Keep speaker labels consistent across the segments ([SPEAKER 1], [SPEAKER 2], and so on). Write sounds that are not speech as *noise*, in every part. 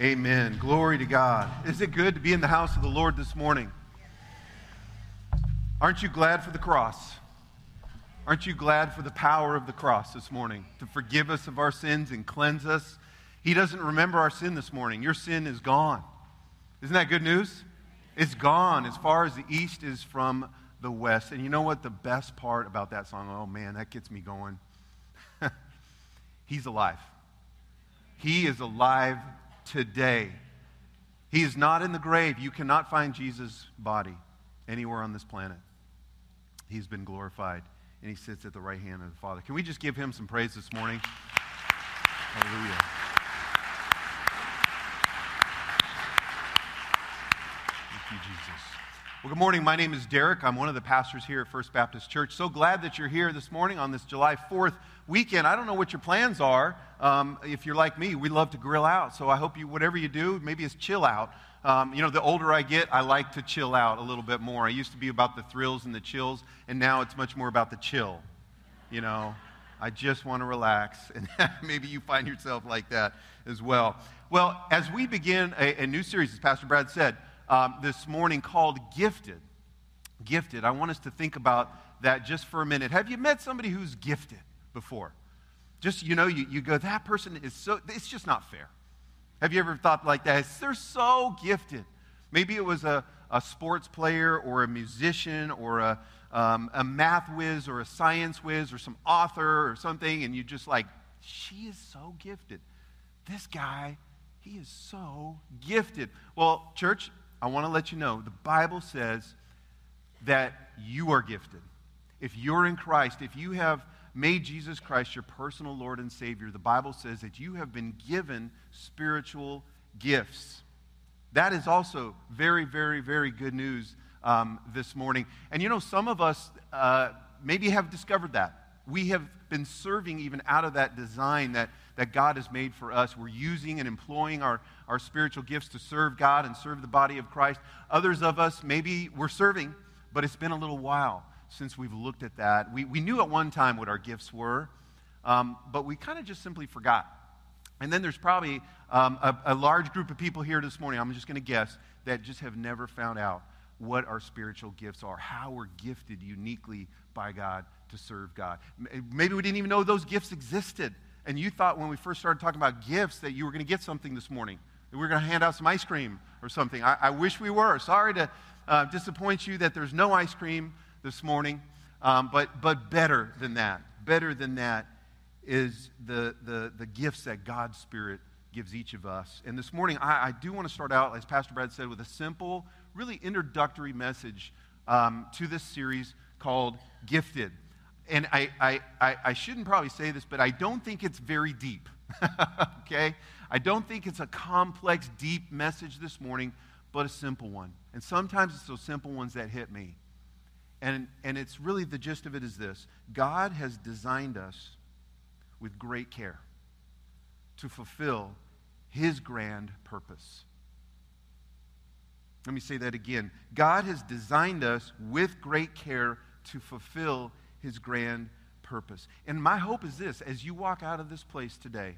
[SPEAKER 1] Amen. Glory to God. Is it good to be in the house of the Lord this morning? Aren't you glad for the cross? Aren't you glad for the power of the cross this morning to forgive us of our sins and cleanse us? He doesn't remember our sin this morning. Your sin is gone. Isn't that good news? It's gone as far as the east is from the west. And you know what the best part about that song? Oh man, that gets me going. *laughs* He's alive. He is alive today. He is not in the grave. You cannot find Jesus' body anywhere on this planet. He's been glorified, and he sits at the right hand of the Father. Can we just give him some praise this morning? Hallelujah. Thank you, Jesus. Well, good morning. My name is Derek. I'm one of the pastors here at First Baptist Church. So glad that you're here this morning on this July 4th weekend. I don't know what your plans are. Um, if you're like me, we love to grill out. So I hope you, whatever you do, maybe it's chill out. Um, you know, the older I get, I like to chill out a little bit more. I used to be about the thrills and the chills, and now it's much more about the chill. You know, I just want to relax. *laughs* And maybe you find yourself like that as well. Well, as we begin a, a new series, as Pastor Brad said, um, this morning called Gifted. Gifted. I want us to think about that just for a minute. Have you met somebody who's gifted before? Just, you know, you, you go, that person is so, it's just not fair. Have you ever thought like that? They're so gifted. Maybe it was a, a sports player or a musician or a, um, a math whiz or a science whiz or some author or something, and you just like, she is so gifted. This guy, he is so gifted. Well, church, I want to let you know the Bible says that you are gifted. If you're in Christ, if you have made Jesus Christ your personal Lord and Savior, the Bible says that you have been given spiritual gifts. That is also very, very, very good news um, this morning. And you know, some of us uh, maybe have discovered that. We have been serving even out of that design that, that God has made for us. We're using and employing our, our spiritual gifts to serve God and serve the body of Christ. Others of us, maybe we're serving, but it's been a little while since we've looked at that. We, we knew at one time what our gifts were, um, but we kind of just simply forgot. And then there's probably um, a, a large group of people here this morning, I'm just going to guess, that just have never found out what our spiritual gifts are, how we're gifted uniquely by God to serve God. Maybe we didn't even know those gifts existed. And you thought when we first started talking about gifts that you were going to get something this morning, that we were going to hand out some ice cream or something. I, I wish we were. Sorry to uh, disappoint you that there's no ice cream this morning, um, but, but better than that. Better than that is the, the, the gifts that God's Spirit gives each of us. And this morning, I, I do want to start out, as Pastor Brad said, with a simple, really introductory message um, to this series called Gifted. And I, I, I, I shouldn't probably say this, but I don't think it's very deep. *laughs* okay? I don't think it's a complex, deep message this morning, but a simple one. And sometimes it's those simple ones that hit me. And, and it's really the gist of it is this God has designed us with great care to fulfill his grand purpose. Let me say that again. God has designed us with great care to fulfill his grand purpose. And my hope is this as you walk out of this place today,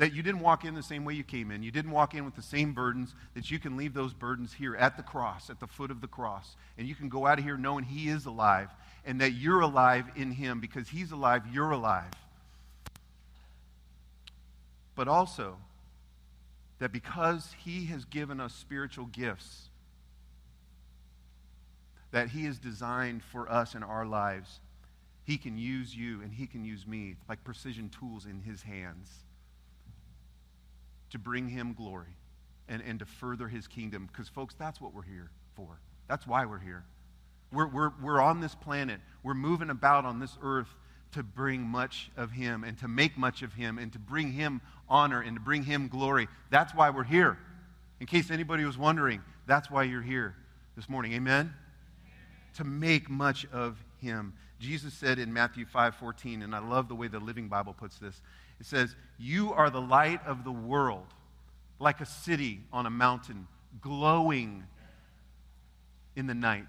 [SPEAKER 1] that you didn't walk in the same way you came in. You didn't walk in with the same burdens, that you can leave those burdens here at the cross, at the foot of the cross. And you can go out of here knowing He is alive and that you're alive in Him because He's alive, you're alive. But also, that because He has given us spiritual gifts, that He is designed for us in our lives, He can use you and He can use me like precision tools in His hands to bring Him glory and, and to further His kingdom. Because, folks, that's what we're here for. That's why we're here. We're, we're, we're on this planet, we're moving about on this earth to bring much of Him and to make much of Him and to bring Him honor and to bring Him glory. That's why we're here. In case anybody was wondering, that's why you're here this morning. Amen? To make much of Him. Jesus said in Matthew 5 14, and I love the way the Living Bible puts this. It says, You are the light of the world, like a city on a mountain, glowing in the night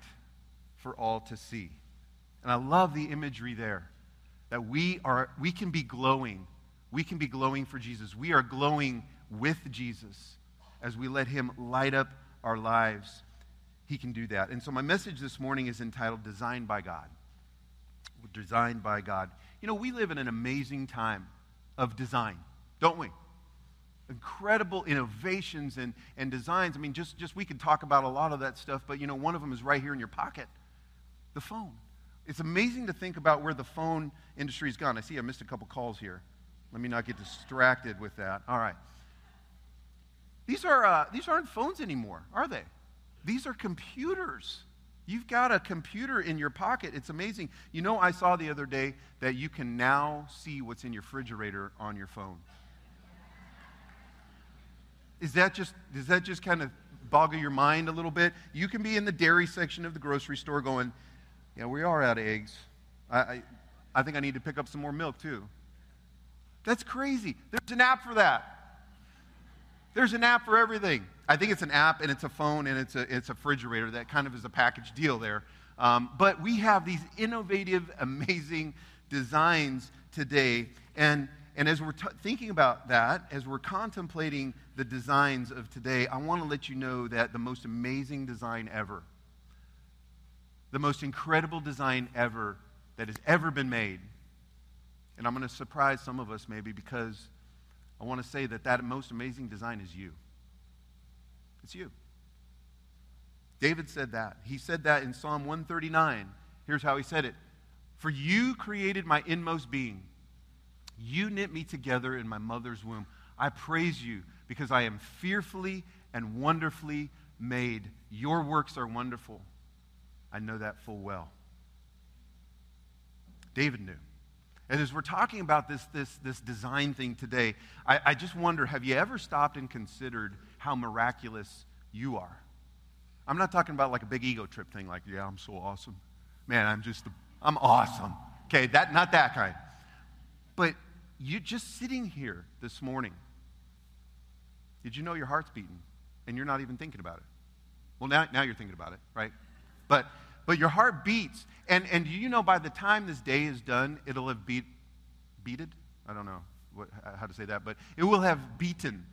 [SPEAKER 1] for all to see. And I love the imagery there that we, are, we can be glowing we can be glowing for Jesus. We are glowing with Jesus as we let Him light up our lives. He can do that. And so, my message this morning is entitled Designed by God. Designed by God. You know, we live in an amazing time of design, don't we? Incredible innovations and, and designs. I mean, just, just we could talk about a lot of that stuff, but you know, one of them is right here in your pocket the phone. It's amazing to think about where the phone industry's gone. I see I missed a couple calls here. Let me not get distracted with that. All right. These, are, uh, these aren't phones anymore, are they? These are computers. You've got a computer in your pocket. It's amazing. You know, I saw the other day that you can now see what's in your refrigerator on your phone. Is that just, does that just kind of boggle your mind a little bit? You can be in the dairy section of the grocery store going, yeah, we are out of eggs. I, I, I think I need to pick up some more milk too. That's crazy. There's an app for that. There's an app for everything. I think it's an app and it's a phone and it's a, it's a refrigerator. That kind of is a package deal there. Um, but we have these innovative, *laughs* amazing designs today. And, and as we're t- thinking about that, as we're contemplating the designs of today, I want to let you know that the most amazing design ever the most incredible design ever that has ever been made. And I'm going to surprise some of us maybe because I want to say that that most amazing design is you. It's you. David said that. He said that in Psalm 139. Here's how he said it For you created my inmost being, you knit me together in my mother's womb. I praise you because I am fearfully and wonderfully made. Your works are wonderful. I know that full well. David knew. And as we're talking about this, this, this design thing today, I, I just wonder have you ever stopped and considered how miraculous you are? I'm not talking about like a big ego trip thing, like, yeah, I'm so awesome. Man, I'm just, I'm awesome. Okay, that, not that kind. But you're just sitting here this morning, did you know your heart's beating and you're not even thinking about it? Well, now, now you're thinking about it, right? But but your heart beats. And, and you know by the time this day is done, it'll have beat, beated? I don't know what, how to say that, but it will have beaten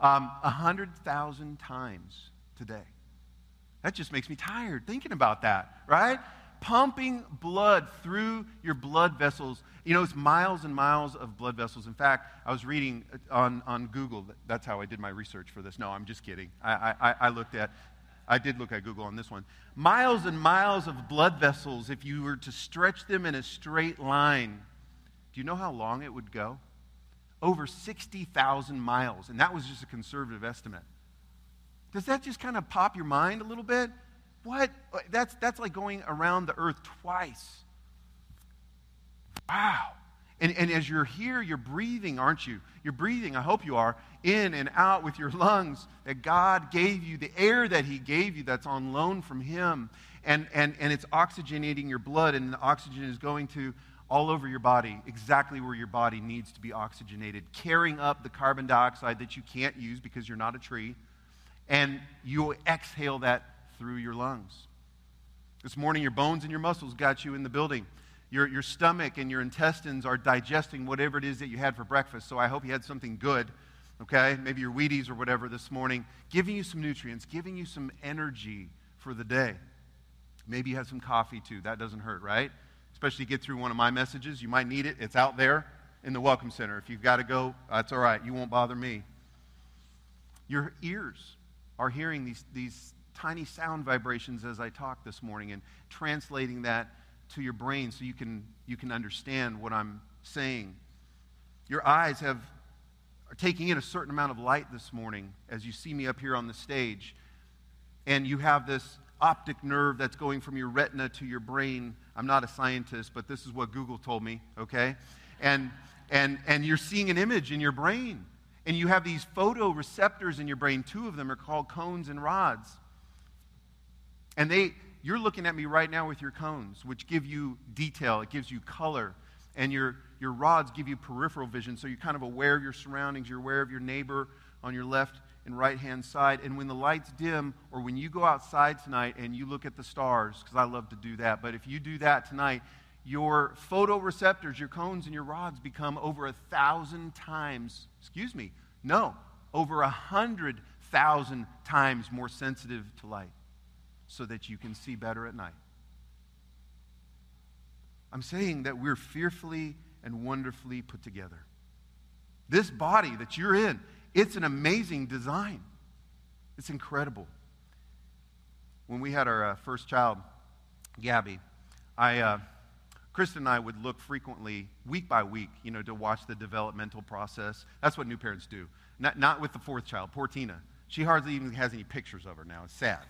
[SPEAKER 1] um, 100,000 times today. That just makes me tired thinking about that, right? Pumping blood through your blood vessels. You know, it's miles and miles of blood vessels. In fact, I was reading on, on Google. That's how I did my research for this. No, I'm just kidding. I, I, I looked at I did look at Google on this one. Miles and miles of blood vessels, if you were to stretch them in a straight line, do you know how long it would go? Over 60,000 miles. And that was just a conservative estimate. Does that just kind of pop your mind a little bit? What? That's, that's like going around the earth twice. Wow. And, and as you're here, you're breathing, aren't you? You're breathing, I hope you are, in and out with your lungs that God gave you, the air that He gave you that's on loan from Him. And, and, and it's oxygenating your blood, and the oxygen is going to all over your body, exactly where your body needs to be oxygenated, carrying up the carbon dioxide that you can't use because you're not a tree, and you exhale that through your lungs. This morning, your bones and your muscles got you in the building. Your, your stomach and your intestines are digesting whatever it is that you had for breakfast. So I hope you had something good, okay? Maybe your Wheaties or whatever this morning, giving you some nutrients, giving you some energy for the day. Maybe you had some coffee too. That doesn't hurt, right? Especially get through one of my messages. You might need it. It's out there in the Welcome Center. If you've got to go, that's all right. You won't bother me. Your ears are hearing these, these tiny sound vibrations as I talk this morning and translating that to your brain so you can, you can understand what I'm saying. Your eyes have, are taking in a certain amount of light this morning as you see me up here on the stage. And you have this optic nerve that's going from your retina to your brain. I'm not a scientist, but this is what Google told me, okay? And, and, and you're seeing an image in your brain. And you have these photoreceptors in your brain. Two of them are called cones and rods. And they, you're looking at me right now with your cones, which give you detail, it gives you color, and your, your rods give you peripheral vision, so you're kind of aware of your surroundings, you're aware of your neighbor on your left and right hand side. And when the lights dim, or when you go outside tonight and you look at the stars, because I love to do that, but if you do that tonight, your photoreceptors, your cones and your rods become over a thousand times, excuse me, no, over a hundred thousand times more sensitive to light so that you can see better at night. I'm saying that we're fearfully and wonderfully put together. This body that you're in, it's an amazing design. It's incredible. When we had our uh, first child, Gabby, I, uh, Kristen and I would look frequently, week by week, you know, to watch the developmental process. That's what new parents do. Not, not with the fourth child, poor Tina. She hardly even has any pictures of her now. It's sad.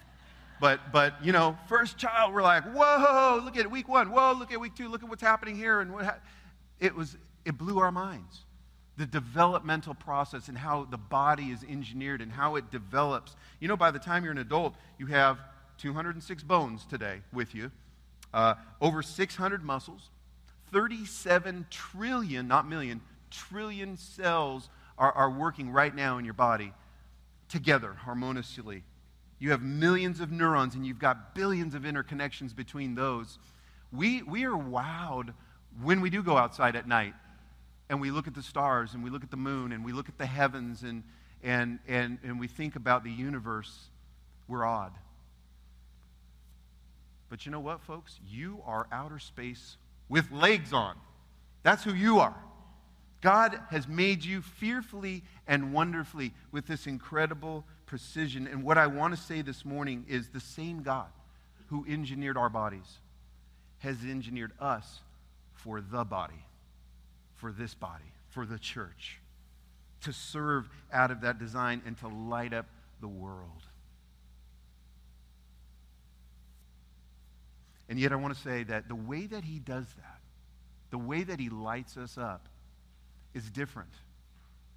[SPEAKER 1] But, but you know, first child, we're like, whoa, look at week one. Whoa, look at week two. Look at what's happening here. And what ha-. it was, it blew our minds. The developmental process and how the body is engineered and how it develops. You know, by the time you're an adult, you have 206 bones today with you, uh, over 600 muscles, 37 trillion, not million, trillion cells are, are working right now in your body together harmoniously. You have millions of neurons and you've got billions of interconnections between those. We, we are wowed when we do go outside at night and we look at the stars and we look at the moon and we look at the heavens and, and, and, and we think about the universe. We're odd. But you know what, folks? You are outer space with legs on. That's who you are. God has made you fearfully and wonderfully with this incredible precision. And what I want to say this morning is the same God who engineered our bodies has engineered us for the body, for this body, for the church, to serve out of that design and to light up the world. And yet, I want to say that the way that he does that, the way that he lights us up, is different.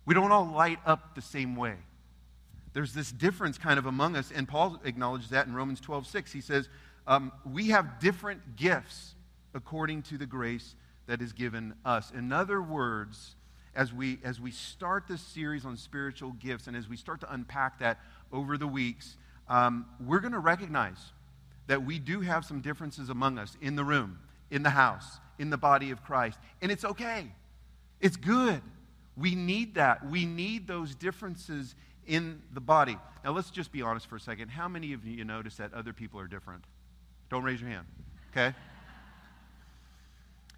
[SPEAKER 1] We don't all light up the same way. There's this difference kind of among us, and Paul acknowledges that in Romans 12 6. He says, um, We have different gifts according to the grace that is given us. In other words, as we, as we start this series on spiritual gifts and as we start to unpack that over the weeks, um, we're going to recognize that we do have some differences among us in the room, in the house, in the body of Christ. And it's okay. It's good. We need that. We need those differences in the body. Now, let's just be honest for a second. How many of you notice that other people are different? Don't raise your hand, okay?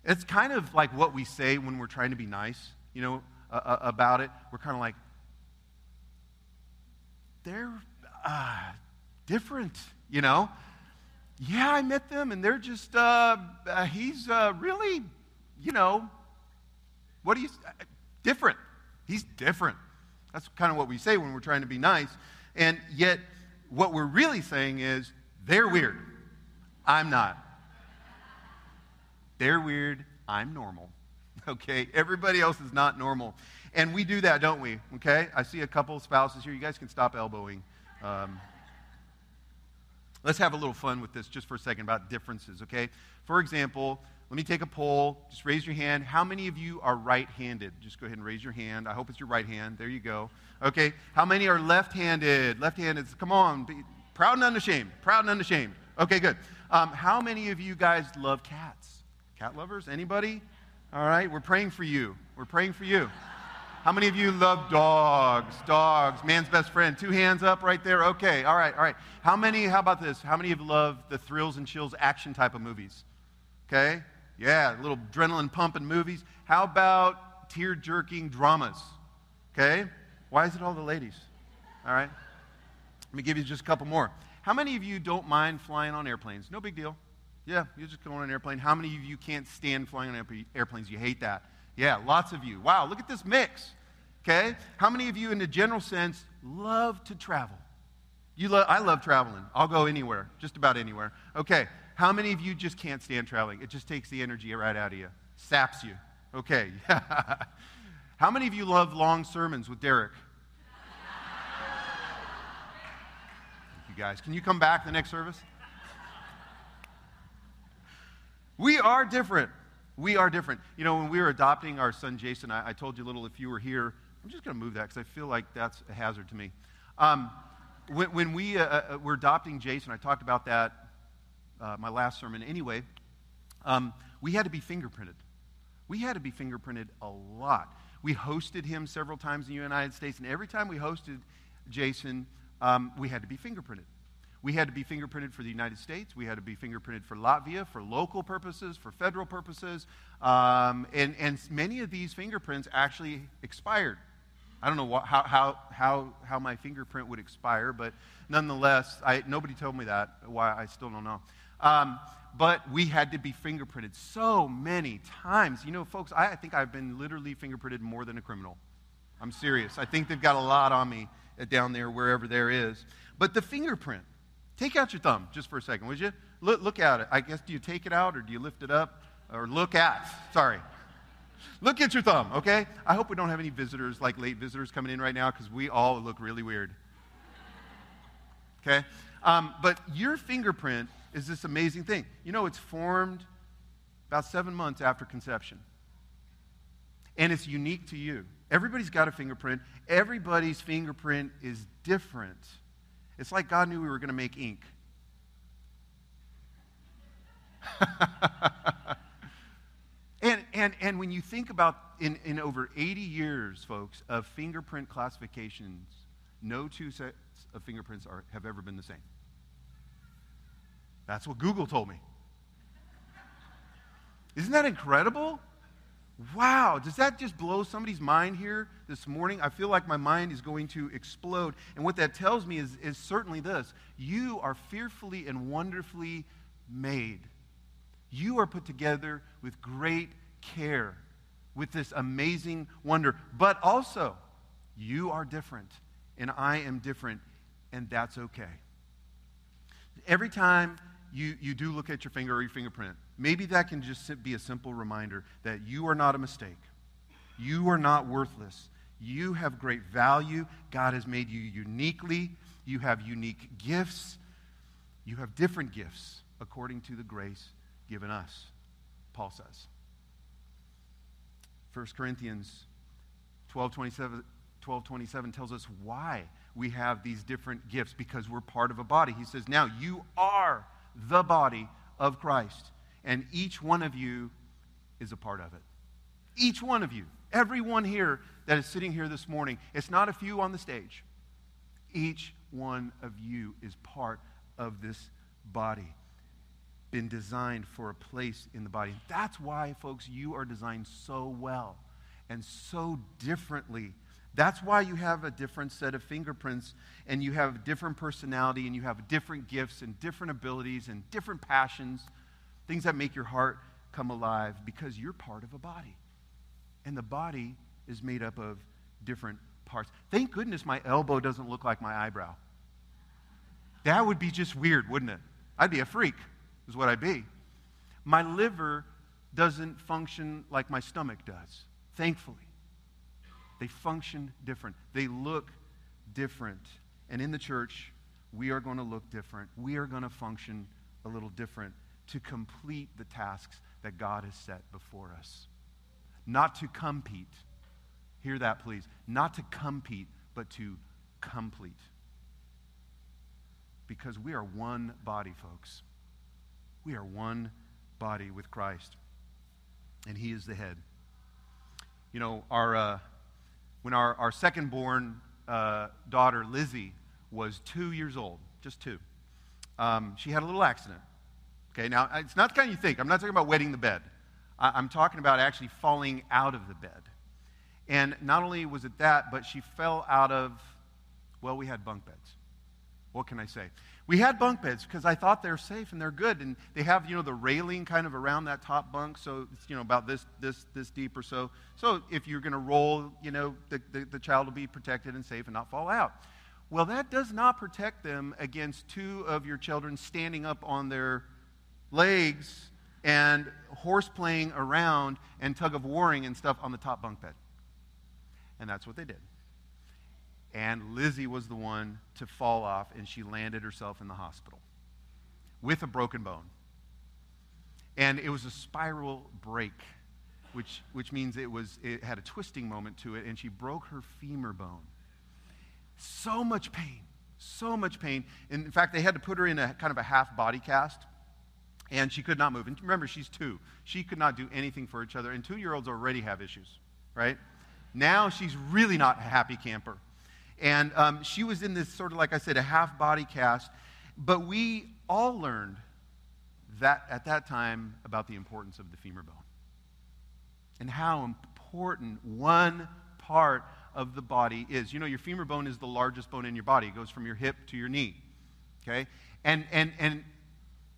[SPEAKER 1] It's kind of like what we say when we're trying to be nice, you know, uh, about it. We're kind of like, they're uh, different, you know? Yeah, I met them, and they're just, uh, uh he's uh, really, you know, what do you, different. He's different. That's kind of what we say when we're trying to be nice. And yet, what we're really saying is, they're weird. I'm not. They're weird. I'm normal. *laughs* Okay? Everybody else is not normal. And we do that, don't we? Okay? I see a couple spouses here. You guys can stop elbowing. Um, let's have a little fun with this just for a second about differences, okay? For example, let me take a poll. Just raise your hand. How many of you are right handed? Just go ahead and raise your hand. I hope it's your right hand. There you go. Okay. How many are left handed? Left handed. Come on. Be proud and unashamed. Proud and unashamed. Okay, good. Um, how many of you guys love cats? Cat lovers? Anybody? All right. We're praying for you. We're praying for you. How many of you love dogs? Dogs, man's best friend. Two hands up right there. Okay, all right, all right. How many, how about this? How many of you love the thrills and chills action type of movies? Okay, yeah, little adrenaline pumping movies. How about tear jerking dramas? Okay? Why is it all the ladies? All right? Let me give you just a couple more. How many of you don't mind flying on airplanes? No big deal. Yeah, you just go on an airplane. How many of you can't stand flying on airplanes? You hate that. Yeah, lots of you. Wow, look at this mix. Okay? How many of you, in the general sense, love to travel? You lo- I love traveling. I'll go anywhere, just about anywhere. Okay, how many of you just can't stand traveling? It just takes the energy right out of you, saps you. Okay. *laughs* How many of you love long sermons with Derek? Thank you guys. Can you come back the next service? We are different. We are different. You know, when we were adopting our son Jason, I, I told you a little if you were here. I'm just going to move that because I feel like that's a hazard to me. Um, when, when, we uh, uh, were adopting Jason, I talked about that uh, my last sermon anyway. Um, we had to be fingerprinted. We had to be fingerprinted a lot. We hosted him several times in the United States, and every time we hosted Jason, um, we had to be fingerprinted. We had to be fingerprinted for the United States. We had to be fingerprinted for Latvia, for local purposes, for federal purposes. Um, and, and many of these fingerprints actually expired. I don't know how, how, how, how my fingerprint would expire, but nonetheless, I, nobody told me that. Why, I still don't know. Um, but we had to be fingerprinted so many times. You know, folks, I, I think I've been literally fingerprinted more than a criminal. I'm serious. I think they've got a lot on me down there, wherever there is. But the fingerprint, take out your thumb just for a second, would you? Look, look at it. I guess, do you take it out or do you lift it up? Or look at, sorry. Look at your thumb, okay? I hope we don't have any visitors, like late visitors coming in right now, because we all look really weird. Okay? Um, but your fingerprint is this amazing thing. You know, it's formed about seven months after conception. And it's unique to you. Everybody's got a fingerprint. Everybody's fingerprint is different. It's like God knew we were going to make ink. *laughs* and, and, and when you think about in, in over 80 years, folks, of fingerprint classifications, no two sets of fingerprints are, have ever been the same. That's what Google told me. Isn't that incredible? Wow, does that just blow somebody's mind here this morning? I feel like my mind is going to explode. And what that tells me is, is certainly this you are fearfully and wonderfully made. You are put together with great care, with this amazing wonder. But also, you are different, and I am different, and that's okay. Every time you, you do look at your finger or your fingerprint, maybe that can just be a simple reminder that you are not a mistake. You are not worthless. You have great value. God has made you uniquely. You have unique gifts. You have different gifts according to the grace given us, Paul says. 1 Corinthians 12 27, 12 27 tells us why we have these different gifts because we're part of a body. He says, Now you are the body of Christ. And each one of you is a part of it. Each one of you, everyone here that is sitting here this morning, it's not a few on the stage. Each one of you is part of this body, been designed for a place in the body. That's why, folks, you are designed so well and so differently that's why you have a different set of fingerprints and you have different personality and you have different gifts and different abilities and different passions, things that make your heart come alive because you're part of a body. And the body is made up of different parts. Thank goodness my elbow doesn't look like my eyebrow. That would be just weird, wouldn't it? I'd be a freak, is what I'd be. My liver doesn't function like my stomach does, thankfully. They function different, they look different. And in the church, we are going to look different. We are going to function a little different to complete the tasks that God has set before us. Not to compete. Hear that, please. Not to compete, but to complete. Because we are one body, folks. We are one body with Christ, and He is the head. You know, our. Uh, when our, our second born uh, daughter, Lizzie, was two years old, just two, um, she had a little accident. Okay, now it's not the kind you think. I'm not talking about wetting the bed. I, I'm talking about actually falling out of the bed. And not only was it that, but she fell out of, well, we had bunk beds. What can I say? We had bunk beds because I thought they're safe and they're good. And they have, you know, the railing kind of around that top bunk. So it's, you know, about this, this, this deep or so. So if you're going to roll, you know, the, the, the child will be protected and safe and not fall out. Well, that does not protect them against two of your children standing up on their legs and horse playing around and tug of warring and stuff on the top bunk bed. And that's what they did and Lizzie was the one to fall off, and she landed herself in the hospital with a broken bone. And it was a spiral break, which, which means it, was, it had a twisting moment to it, and she broke her femur bone. So much pain, so much pain. And in fact, they had to put her in a kind of a half body cast. And she could not move. And remember, she's two. She could not do anything for each other. And two year olds already have issues, right? Now she's really not a happy camper. And um, she was in this sort of, like I said, a half body cast. But we all learned that at that time about the importance of the femur bone and how important one part of the body is. You know, your femur bone is the largest bone in your body. It goes from your hip to your knee. Okay? And and and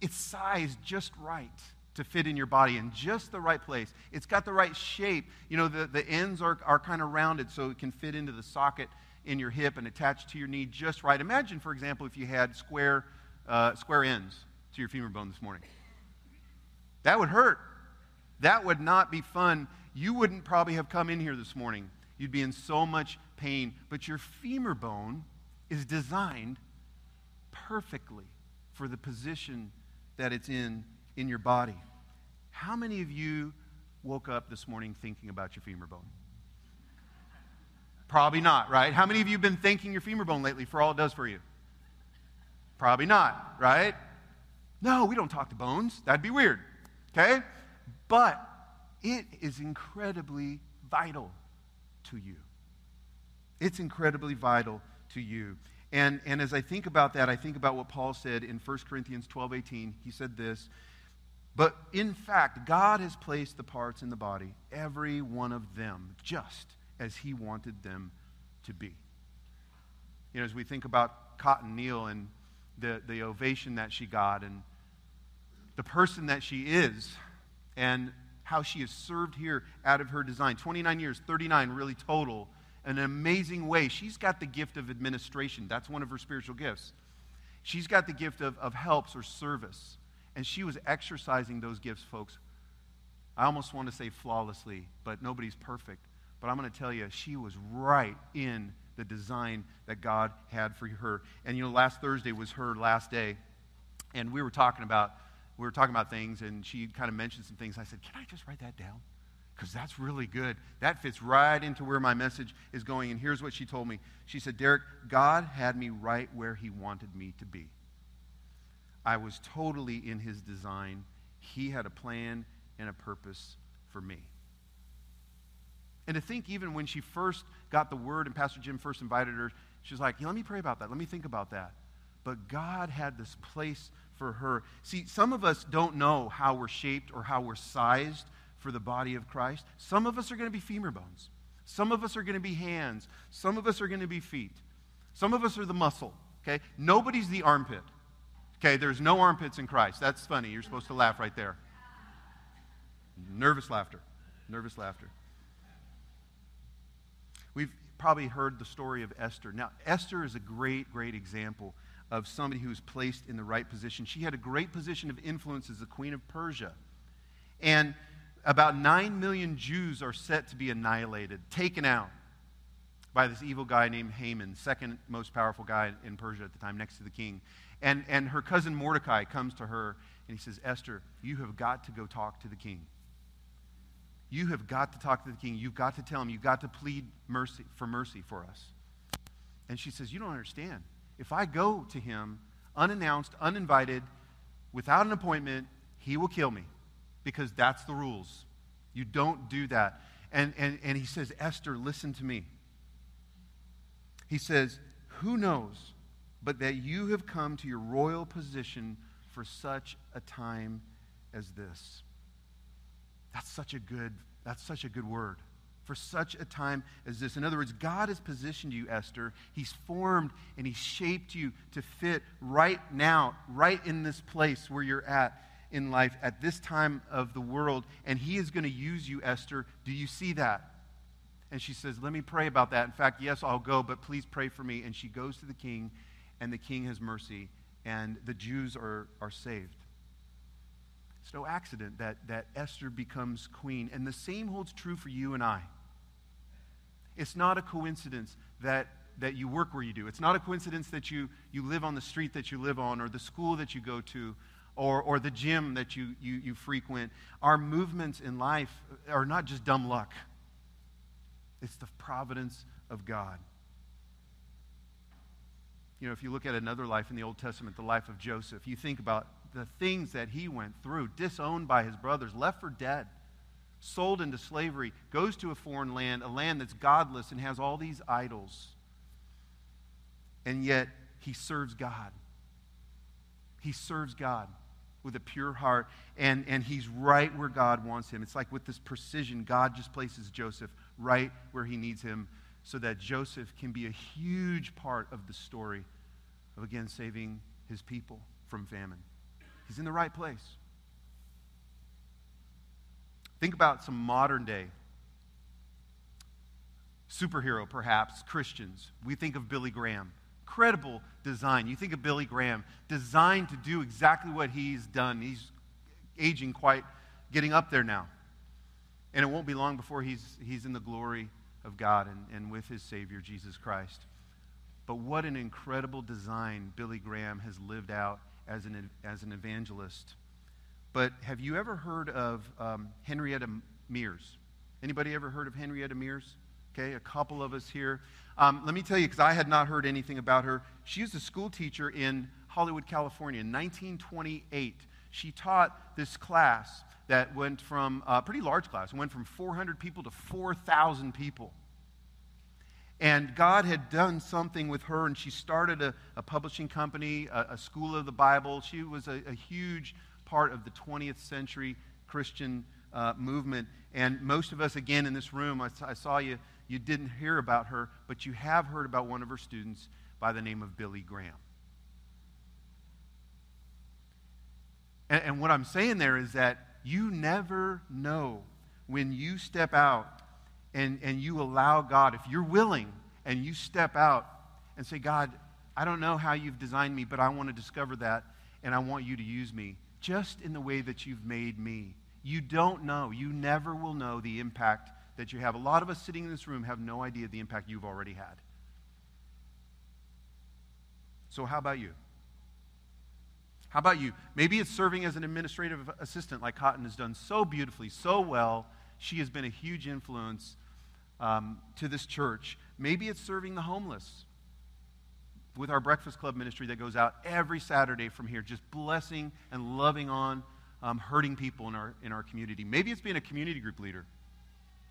[SPEAKER 1] it's sized just right to fit in your body in just the right place. It's got the right shape. You know, the, the ends are, are kind of rounded so it can fit into the socket in your hip and attached to your knee just right. Imagine, for example, if you had square, uh, square ends to your femur bone this morning. That would hurt. That would not be fun. You wouldn't probably have come in here this morning. You'd be in so much pain. But your femur bone is designed perfectly for the position that it's in in your body. How many of you woke up this morning thinking about your femur bone? Probably not, right? How many of you have been thanking your femur bone lately for all it does for you? Probably not, right? No, we don't talk to bones. That'd be weird. Okay? But it is incredibly vital to you. It's incredibly vital to you. And, and as I think about that, I think about what Paul said in 1 Corinthians 12 18. He said this But in fact, God has placed the parts in the body, every one of them, just as he wanted them to be. You know, as we think about Cotton Neal and the, the ovation that she got and the person that she is and how she has served here out of her design 29 years, 39 really total, an amazing way. She's got the gift of administration, that's one of her spiritual gifts. She's got the gift of, of helps or service. And she was exercising those gifts, folks. I almost want to say flawlessly, but nobody's perfect. But I'm going to tell you, she was right in the design that God had for her. And you know, last Thursday was her last day. And we were talking about we were talking about things, and she kind of mentioned some things. I said, Can I just write that down? Because that's really good. That fits right into where my message is going. And here's what she told me She said, Derek, God had me right where He wanted me to be. I was totally in His design. He had a plan and a purpose for me. And to think, even when she first got the word and Pastor Jim first invited her, she was like, yeah, let me pray about that. Let me think about that. But God had this place for her. See, some of us don't know how we're shaped or how we're sized for the body of Christ. Some of us are going to be femur bones. Some of us are going to be hands. Some of us are going to be feet. Some of us are the muscle. Okay? Nobody's the armpit. Okay, there's no armpits in Christ. That's funny. You're supposed to laugh right there. Nervous laughter. Nervous laughter. Probably heard the story of Esther. Now, Esther is a great, great example of somebody who was placed in the right position. She had a great position of influence as the queen of Persia. And about 9 million Jews are set to be annihilated, taken out by this evil guy named Haman, second most powerful guy in Persia at the time, next to the king. And, and her cousin Mordecai comes to her and he says, Esther, you have got to go talk to the king. You have got to talk to the king. You've got to tell him. You've got to plead mercy for mercy for us. And she says, You don't understand. If I go to him unannounced, uninvited, without an appointment, he will kill me because that's the rules. You don't do that. And, and, and he says, Esther, listen to me. He says, Who knows but that you have come to your royal position for such a time as this? That's such a good, that's such a good word. For such a time as this. In other words, God has positioned you, Esther. He's formed and He's shaped you to fit right now, right in this place where you're at in life at this time of the world. And He is going to use you, Esther. Do you see that? And she says, Let me pray about that. In fact, yes, I'll go, but please pray for me. And she goes to the king, and the king has mercy, and the Jews are, are saved. It's no accident that, that Esther becomes queen. And the same holds true for you and I. It's not a coincidence that, that you work where you do. It's not a coincidence that you, you live on the street that you live on, or the school that you go to, or, or the gym that you, you, you frequent. Our movements in life are not just dumb luck, it's the providence of God. You know, if you look at another life in the Old Testament, the life of Joseph, you think about the things that he went through, disowned by his brothers, left for dead, sold into slavery, goes to a foreign land, a land that's godless and has all these idols. And yet he serves God. He serves God with a pure heart, and, and he's right where God wants him. It's like with this precision, God just places Joseph right where he needs him so that Joseph can be a huge part of the story of, again, saving his people from famine. He's in the right place. Think about some modern day superhero, perhaps, Christians. We think of Billy Graham. Incredible design. You think of Billy Graham, designed to do exactly what he's done. He's aging quite, getting up there now. And it won't be long before he's, he's in the glory of God and, and with his Savior, Jesus Christ. But what an incredible design Billy Graham has lived out as an, as an evangelist. But have you ever heard of um, Henrietta Mears? Anybody ever heard of Henrietta Mears? Okay, a couple of us here. Um, let me tell you, because I had not heard anything about her. She was a school teacher in Hollywood, California in 1928. She taught this class that went from a pretty large class, went from 400 people to 4,000 people. And God had done something with her, and she started a, a publishing company, a, a, school of the Bible. She was a, a huge part of the 20th century Christian uh, movement. And most of us, again, in this room, I, I saw you, you didn't hear about her, but you have heard about one of her students by the name of Billy Graham. And, and what I'm saying there is that you never know when you step out and, and you allow God, if you're willing and you step out and say, God, I don't know how you've designed me, but I want to discover that and I want you to use me just in the way that you've made me. You don't know. You never will know the impact that you have. A lot of us sitting in this room have no idea the impact you've already had. So, how about you? How about you? Maybe it's serving as an administrative assistant, like Cotton has done so beautifully, so well. She has been a huge influence um, to this church. Maybe it's serving the homeless with our Breakfast Club ministry that goes out every Saturday from here, just blessing and loving on um, hurting people in our, in our community. Maybe it's being a community group leader.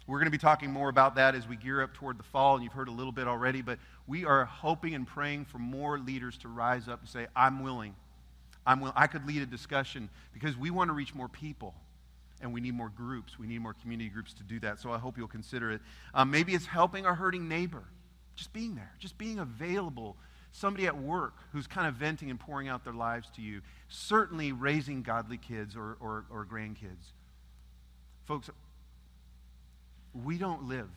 [SPEAKER 1] We're going to be talking more about that as we gear up toward the fall, and you've heard a little bit already, but we are hoping and praying for more leaders to rise up and say, I'm willing I'm will, I could lead a discussion because we want to reach more people and we need more groups. We need more community groups to do that. So I hope you'll consider it. Um, maybe it's helping our hurting neighbor, just being there, just being available. Somebody at work who's kind of venting and pouring out their lives to you. Certainly raising godly kids or, or, or grandkids. Folks, we don't live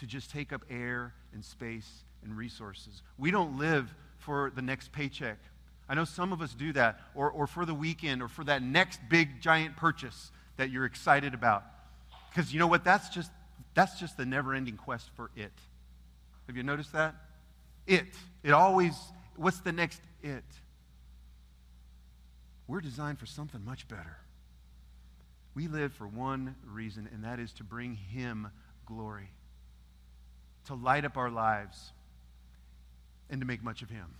[SPEAKER 1] to just take up air and space and resources. We don't live for the next paycheck I know some of us do that, or, or for the weekend, or for that next big giant purchase that you're excited about. Because you know what? That's just, that's just the never ending quest for it. Have you noticed that? It. It always, what's the next it? We're designed for something much better. We live for one reason, and that is to bring Him glory, to light up our lives, and to make much of Him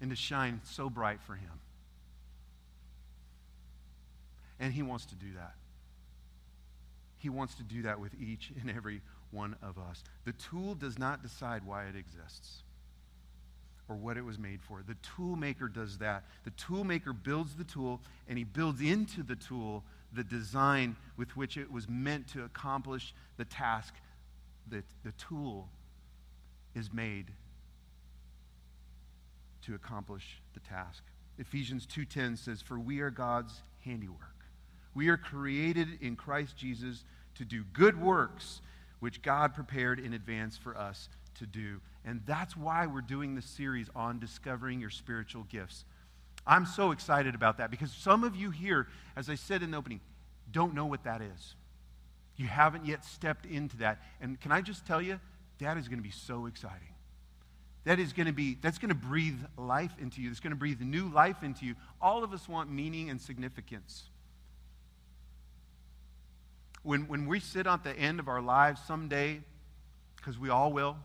[SPEAKER 1] and to shine so bright for Him. And He wants to do that. He wants to do that with each and every one of us. The tool does not decide why it exists or what it was made for. The tool maker does that. The tool maker builds the tool and he builds into the tool the design with which it was meant to accomplish the task that the tool is made to accomplish the task. Ephesians 2:10 says, "For we are God's handiwork. We are created in Christ Jesus to do good works which God prepared in advance for us to do." And that's why we're doing this series on discovering your spiritual gifts. I'm so excited about that because some of you here, as I said in the opening, don't know what that is. You haven't yet stepped into that. And can I just tell you, that is going to be so exciting that is going to be that's going to breathe life into you that's going to breathe new life into you all of us want meaning and significance when, when we sit at the end of our lives someday because we all will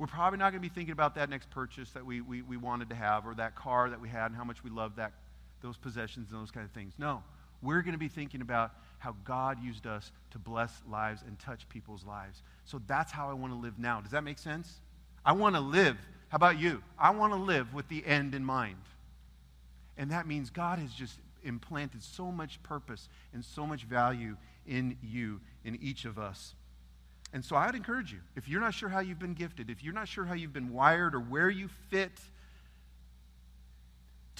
[SPEAKER 1] we're probably not going to be thinking about that next purchase that we, we, we wanted to have or that car that we had and how much we loved that, those possessions and those kind of things. No, we're going to be thinking about how God used us to bless lives and touch people's lives. So that's how I want to live now. Does that make sense? I want to live. How about you? I want to live with the end in mind. And that means God has just implanted so much purpose and so much value in you, in each of us. And so I'd encourage you, if you're not sure how you've been gifted, if you're not sure how you've been wired or where you fit,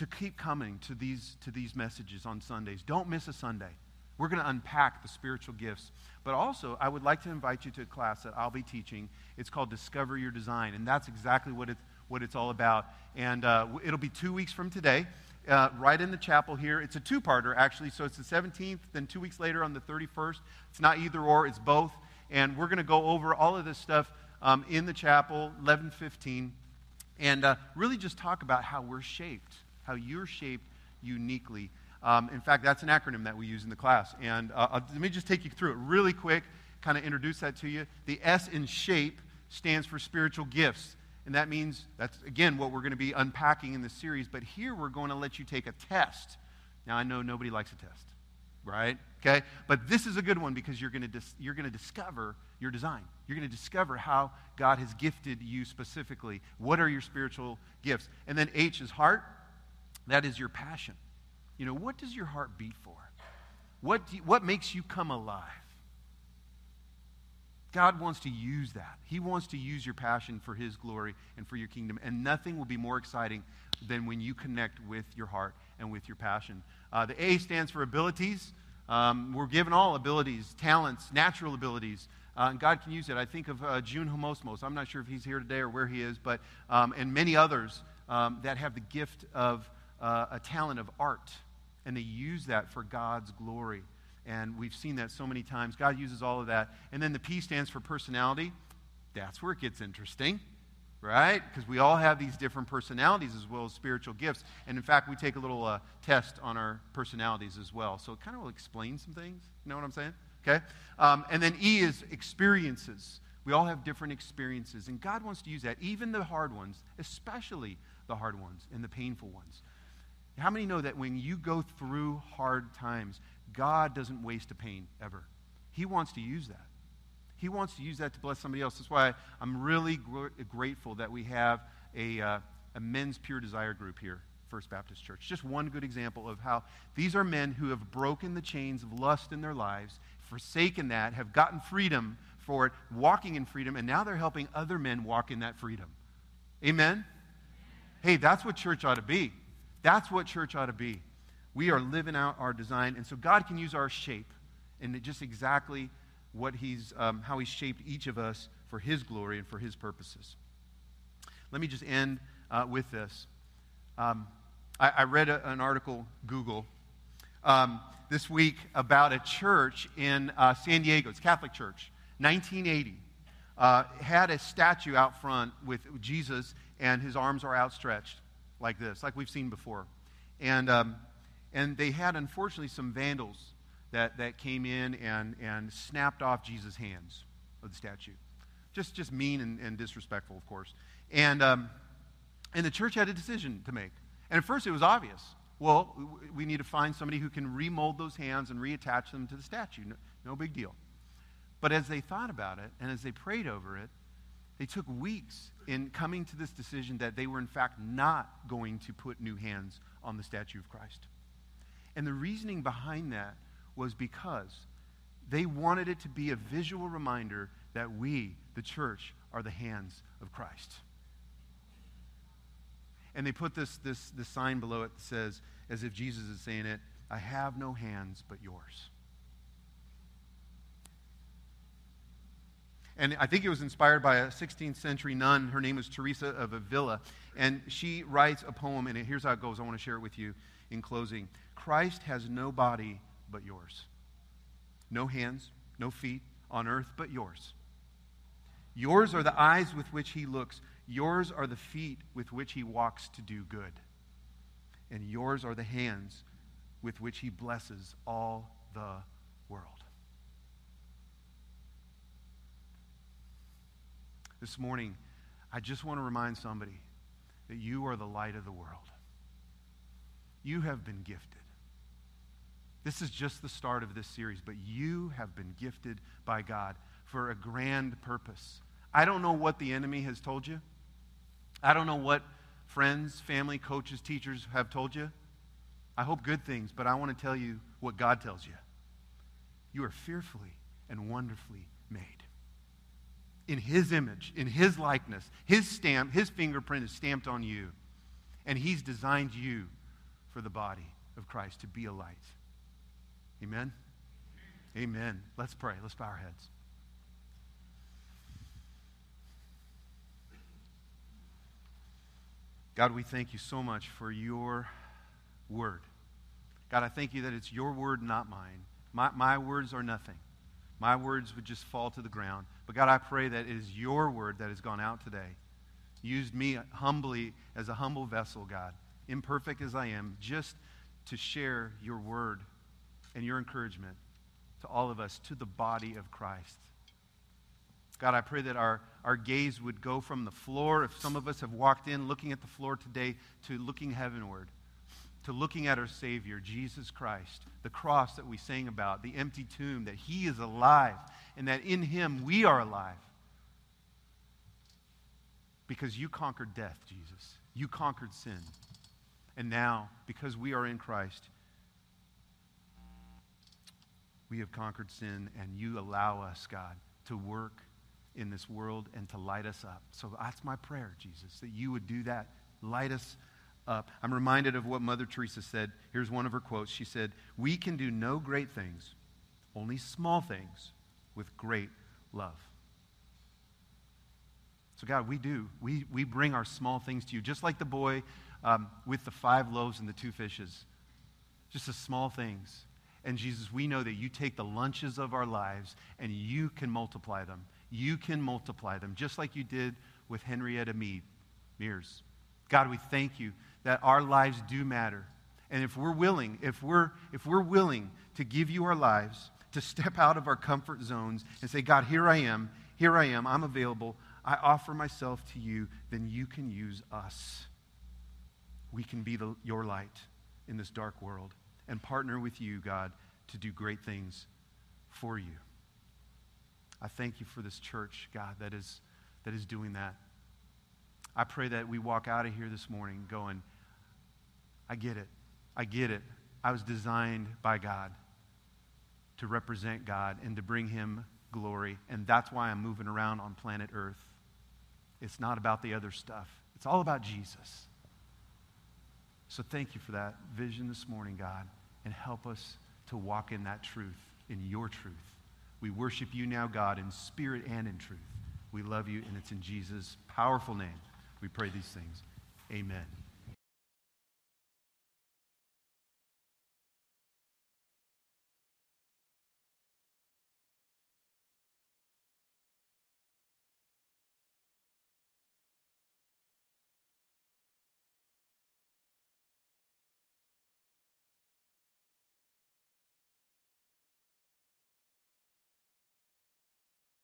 [SPEAKER 1] to keep coming to these, to these messages on Sundays. Don't miss a Sunday. We're going to unpack the spiritual gifts. But also, I would like to invite you to a class that I'll be teaching. It's called Discover Your Design, and that's exactly what, it's, what it's all about. And uh, it'll be two weeks from today. Uh, right in the chapel here. It's a two parter, actually. So it's the 17th, then two weeks later on the 31st. It's not either or, it's both and we're going to go over all of this stuff um, in the chapel, 1115, and uh, really just talk about how we're shaped, how you're shaped uniquely. Um, in fact, that's an acronym that we use in the class. And uh, let me just take you through it really quick, kind of introduce that to you. The S in shape stands for spiritual gifts. And that means that's, again, what we're going to be unpacking in this series. But here we're going to let you take a test. Now, I know nobody likes a test right? Okay? But this is a good one because you're going to dis- you're going to discover your design. You're going to discover how God has gifted you specifically. What are your spiritual gifts? And then H is heart. That is your passion. You know, what does your heart beat for? What, you, what makes you come alive? God wants to use that. He wants to use your passion for His glory and for your kingdom. And nothing will be more exciting than when you connect with your heart and with your passion. Uh, the A stands for abilities. Um, we're given all abilities, talents, natural abilities. Uh, and God can use it. I think of uh, June Homosmos. I'm not sure if he's here today or where he is, but um, and many others um, that have the gift of uh, a talent of art, and they use that for God's glory. And we've seen that so many times. God uses all of that. And then the P stands for personality. That's where it gets interesting right? Because we all have these different personalities as well as spiritual gifts. And in fact, we take a little uh, test on our personalities as well. So it kind of will explain some things. You know what I'm saying? Okay? Um, and then E is experiences. We all have different experiences, and God wants to use that, even the hard ones, especially the hard ones and the painful ones. How many know that when you go through hard times, God doesn't waste a pain ever? He wants to use that. He wants to use that to bless somebody else. That's why I'm really gr- grateful that we have a, uh, a men's pure desire group here, First Baptist Church. Just one good example of how these are men who have broken the chains of lust in their lives, forsaken that, have gotten freedom for it, walking in freedom, and now they're helping other men walk in that freedom. Amen? Hey, that's what church ought to be. That's what church ought to be. We are living out our design, and so God can use our shape and just exactly what he's, um, how he's shaped each of us for his glory and for his purposes. Let me just end uh, with this. Um, I, I, read a, an article, Google, um, this week about a church in uh, San Diego. It's a Catholic church, 1980. Uh, had a statue out front with Jesus, and his arms are outstretched like this, like we've seen before. And, um, and they had, unfortunately, some vandals that, that came in and, and snapped off Jesus' hands of the statue. Just, just mean and, and disrespectful, of course. And, um, and the church had a decision to make. And at first it was obvious. Well, we need to find somebody who can remold those hands and reattach them to the statue. No, no big deal. But as they thought about it and as they prayed over it, they took weeks in coming to this decision that they were, in fact, not going to put new hands on the statue of Christ. And the reasoning behind that was because they wanted it to be a visual reminder that we, the church, are the hands of Christ. And they put this, this, this sign below it that says, as if Jesus is saying it, I have no hands but yours. And I think it was inspired by a 16th century nun. Her name was Teresa of Avila. And she writes a poem, and here's how it goes. I want to share it with you in closing. Christ has no body but yours. No hands, no feet on earth but yours. Yours are the eyes with which he looks. Yours are the feet with which he walks to do good. And yours are the hands with which he blesses all the world. This morning, I just want to remind somebody that you are the light of the world. You have been gifted. This is just the start of this series, but you have been gifted by God for a grand purpose. I don't know what the enemy has told you. I don't know what friends, family, coaches, teachers have told you. I hope good things, but I want to tell you what God tells you. You are fearfully and wonderfully made. In His image, in His likeness, His stamp, His fingerprint is stamped on you. And He's designed you for the body of Christ to be a light. Amen? Amen. Let's pray. Let's bow our heads. God, we thank you so much for your word. God, I thank you that it's your word, not mine. My, my words are nothing. My words would just fall to the ground. But God, I pray that it is your word that has gone out today. Used me humbly as a humble vessel, God, imperfect as I am, just to share your word and your encouragement to all of us, to the body of Christ. God, I pray that our, our gaze would go from the floor, if some of us have walked in looking at the floor today, to looking heavenward, to looking at our Savior, Jesus Christ, the cross that we sang about, the empty tomb, that He is alive, and that in Him we are alive. Because you conquered death, Jesus. You conquered sin. And now, because we are in Christ, we have conquered sin, and you allow us, God, to work in this world and to light us up. So that's my prayer, Jesus, that you would do that. Light us up. I'm reminded of what Mother Teresa said. Here's one of her quotes. She said, We can do no great things, only small things with great love. So, God, we do. We, we bring our small things to you, just like the boy um, with the five loaves and the two fishes. Just the small things. And Jesus, we know that you take the lunches of our lives and you can multiply them you can multiply them, just like you did with Henrietta Mead, Mears. God, we thank you that our lives do matter. And if we're willing, if we're, if we're willing to give you our lives, to step out of our comfort zones and say, God, here I am, here I am, I'm available, I offer myself to you, then you can use us. We can be the, your light in this dark world and partner with you, God, to do great things for you. I thank you for this church, God, that is, that is doing that. I pray that we walk out of here this morning going, I get it. I get it. I was designed by God to represent God and to bring Him glory. And that's why I'm moving around on planet Earth. It's not about the other stuff, it's all about Jesus. So thank you for that vision this morning, God, and help us to walk in that truth, in your truth. We worship you now, God, in spirit and in truth. We love you, and it's in Jesus' powerful name we pray these things. Amen.